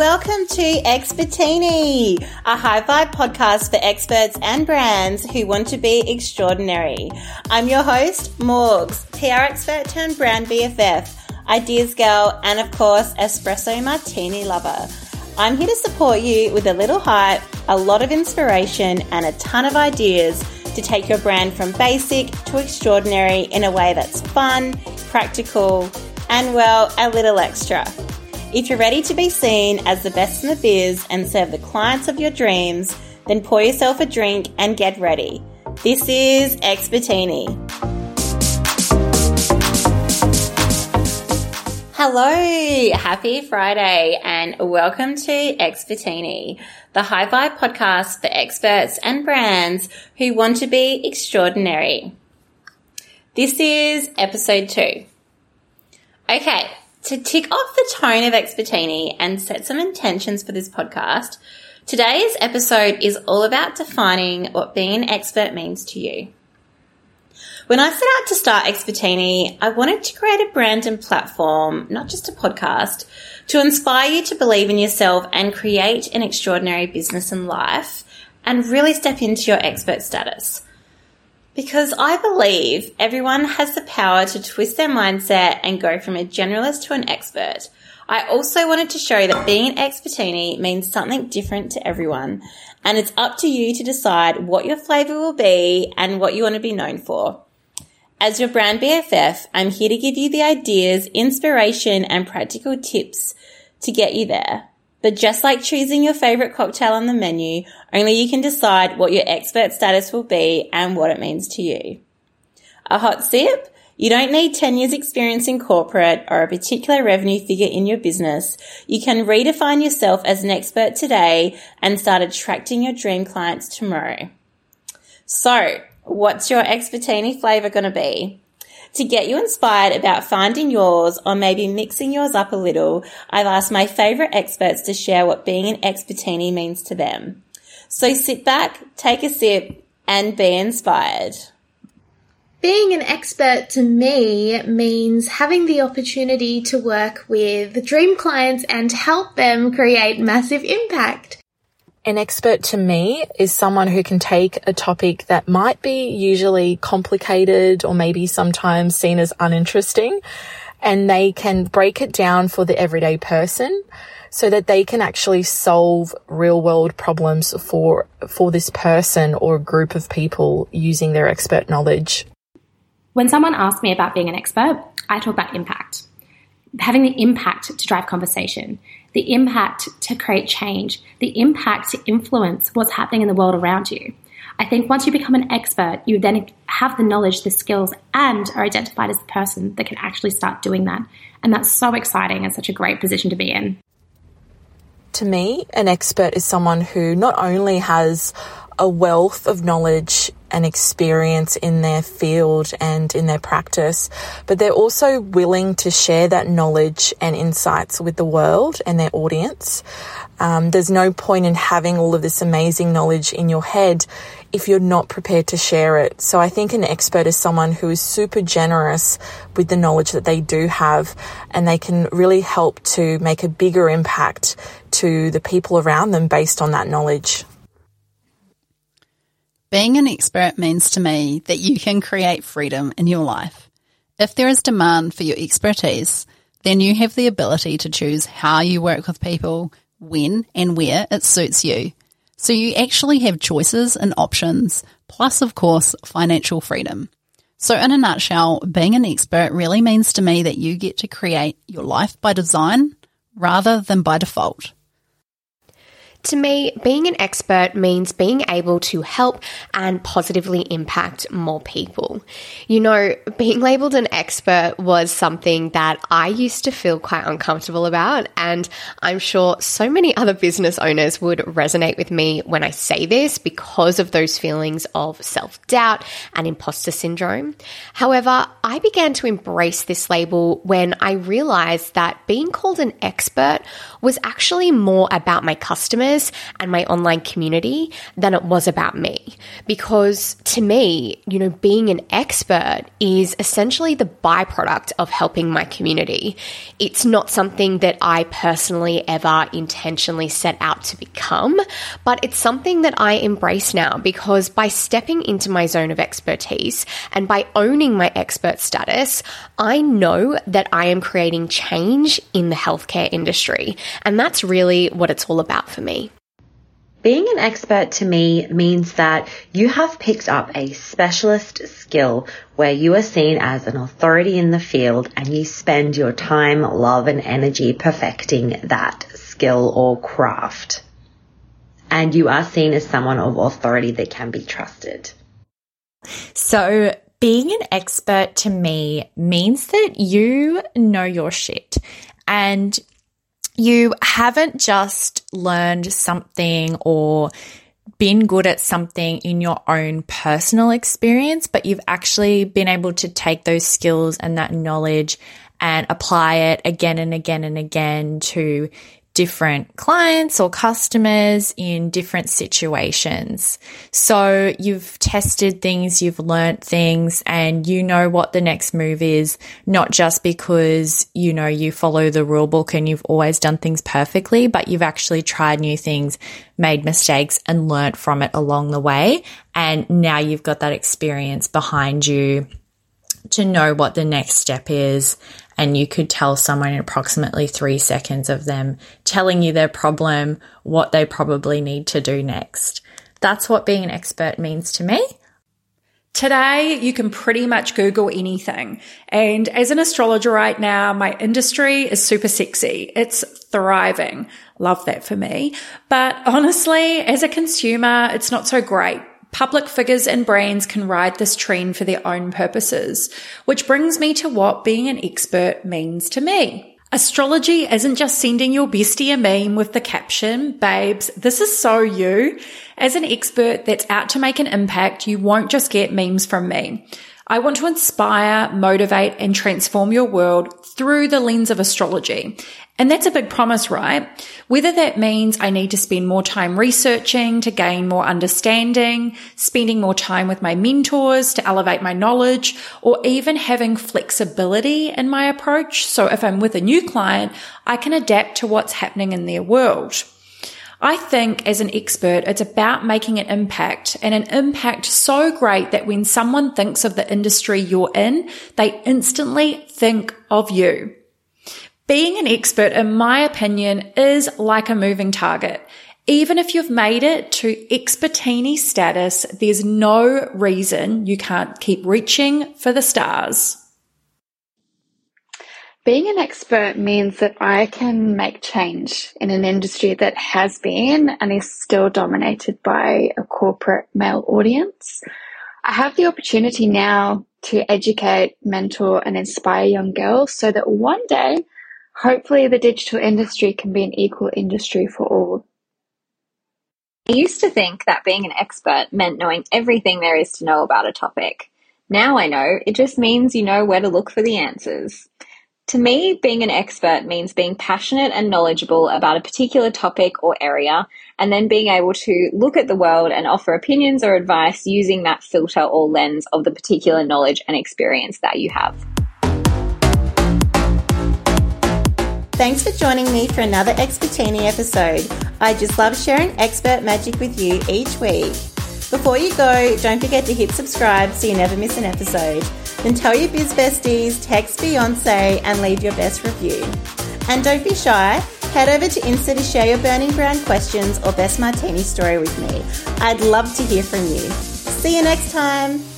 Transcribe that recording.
Welcome to Expertini, a high vibe podcast for experts and brands who want to be extraordinary. I'm your host, Morgs, PR expert turned brand BFF, ideas girl, and of course, espresso martini lover. I'm here to support you with a little hype, a lot of inspiration, and a ton of ideas to take your brand from basic to extraordinary in a way that's fun, practical, and well, a little extra. If you're ready to be seen as the best in the biz and serve the clients of your dreams, then pour yourself a drink and get ready. This is Expertini. Hello, happy Friday, and welcome to Expertini, the high vibe podcast for experts and brands who want to be extraordinary. This is episode two. Okay, to tick off the tone of Expertini and set some intentions for this podcast, today's episode is all about defining what being an expert means to you. When I set out to start Expertini, I wanted to create a brand and platform, not just a podcast, to inspire you to believe in yourself and create an extraordinary business and life and really step into your expert status. Because I believe everyone has the power to twist their mindset and go from a generalist to an expert. I also wanted to show that being an expertini means something different to everyone, and it's up to you to decide what your flavor will be and what you want to be known for. As your brand BFF, I'm here to give you the ideas, inspiration, and practical tips to get you there. But just like choosing your favorite cocktail on the menu, only you can decide what your expert status will be and what it means to you. A hot sip? You don't need 10 years experience in corporate or a particular revenue figure in your business. You can redefine yourself as an expert today and start attracting your dream clients tomorrow. So, what's your expertini flavor going to be? To get you inspired about finding yours or maybe mixing yours up a little, I've asked my favorite experts to share what being an expertini means to them. So sit back, take a sip, and be inspired. Being an expert to me means having the opportunity to work with dream clients and help them create massive impact. An expert to me is someone who can take a topic that might be usually complicated or maybe sometimes seen as uninteresting and they can break it down for the everyday person so that they can actually solve real world problems for, for this person or group of people using their expert knowledge. When someone asks me about being an expert, I talk about impact. Having the impact to drive conversation the impact to create change, the impact to influence what's happening in the world around you. I think once you become an expert, you then have the knowledge, the skills, and are identified as the person that can actually start doing that. And that's so exciting and such a great position to be in. To me, an expert is someone who not only has a wealth of knowledge and experience in their field and in their practice, but they're also willing to share that knowledge and insights with the world and their audience. Um, there's no point in having all of this amazing knowledge in your head if you're not prepared to share it. So I think an expert is someone who is super generous with the knowledge that they do have and they can really help to make a bigger impact to the people around them based on that knowledge. Being an expert means to me that you can create freedom in your life. If there is demand for your expertise, then you have the ability to choose how you work with people, when and where it suits you. So you actually have choices and options, plus, of course, financial freedom. So, in a nutshell, being an expert really means to me that you get to create your life by design rather than by default. To me, being an expert means being able to help and positively impact more people. You know, being labeled an expert was something that I used to feel quite uncomfortable about, and I'm sure so many other business owners would resonate with me when I say this because of those feelings of self doubt and imposter syndrome. However, I began to embrace this label when I realized that being called an expert was actually more about my customers followers and my online community than it was about me. Because to me, you know, being an expert is essentially the byproduct of helping my community. It's not something that I personally ever intentionally set out to become, but it's something that I embrace now because by stepping into my zone of expertise and by owning my expert status, I know that I am creating change in the healthcare industry. And that's really what it's all about for me. Being an expert to me means that you have picked up a specialist skill where you are seen as an authority in the field and you spend your time, love and energy perfecting that skill or craft. And you are seen as someone of authority that can be trusted. So being an expert to me means that you know your shit and you haven't just learned something or been good at something in your own personal experience, but you've actually been able to take those skills and that knowledge and apply it again and again and again to different clients or customers in different situations. So you've tested things, you've learnt things, and you know what the next move is, not just because you know you follow the rule book and you've always done things perfectly, but you've actually tried new things, made mistakes, and learnt from it along the way. And now you've got that experience behind you to know what the next step is and you could tell someone in approximately three seconds of them telling you their problem, what they probably need to do next. That's what being an expert means to me. Today, you can pretty much Google anything. And as an astrologer right now, my industry is super sexy. It's thriving. Love that for me. But honestly, as a consumer, it's not so great. Public figures and brands can ride this trend for their own purposes, which brings me to what being an expert means to me. Astrology isn't just sending your bestie a meme with the caption, babes, this is so you. As an expert that's out to make an impact, you won't just get memes from me. I want to inspire, motivate, and transform your world through the lens of astrology. And that's a big promise, right? Whether that means I need to spend more time researching to gain more understanding, spending more time with my mentors to elevate my knowledge, or even having flexibility in my approach. So if I'm with a new client, I can adapt to what's happening in their world. I think as an expert, it's about making an impact and an impact so great that when someone thinks of the industry you're in, they instantly think of you. Being an expert, in my opinion, is like a moving target. Even if you've made it to expertini status, there's no reason you can't keep reaching for the stars. Being an expert means that I can make change in an industry that has been and is still dominated by a corporate male audience. I have the opportunity now to educate, mentor, and inspire young girls so that one day, hopefully, the digital industry can be an equal industry for all. I used to think that being an expert meant knowing everything there is to know about a topic. Now I know it just means you know where to look for the answers. To me, being an expert means being passionate and knowledgeable about a particular topic or area, and then being able to look at the world and offer opinions or advice using that filter or lens of the particular knowledge and experience that you have. Thanks for joining me for another Expertini episode. I just love sharing expert magic with you each week. Before you go, don't forget to hit subscribe so you never miss an episode. Then tell your biz besties, text Beyonce, and leave your best review. And don't be shy. Head over to Insta to share your burning brand questions or best martini story with me. I'd love to hear from you. See you next time.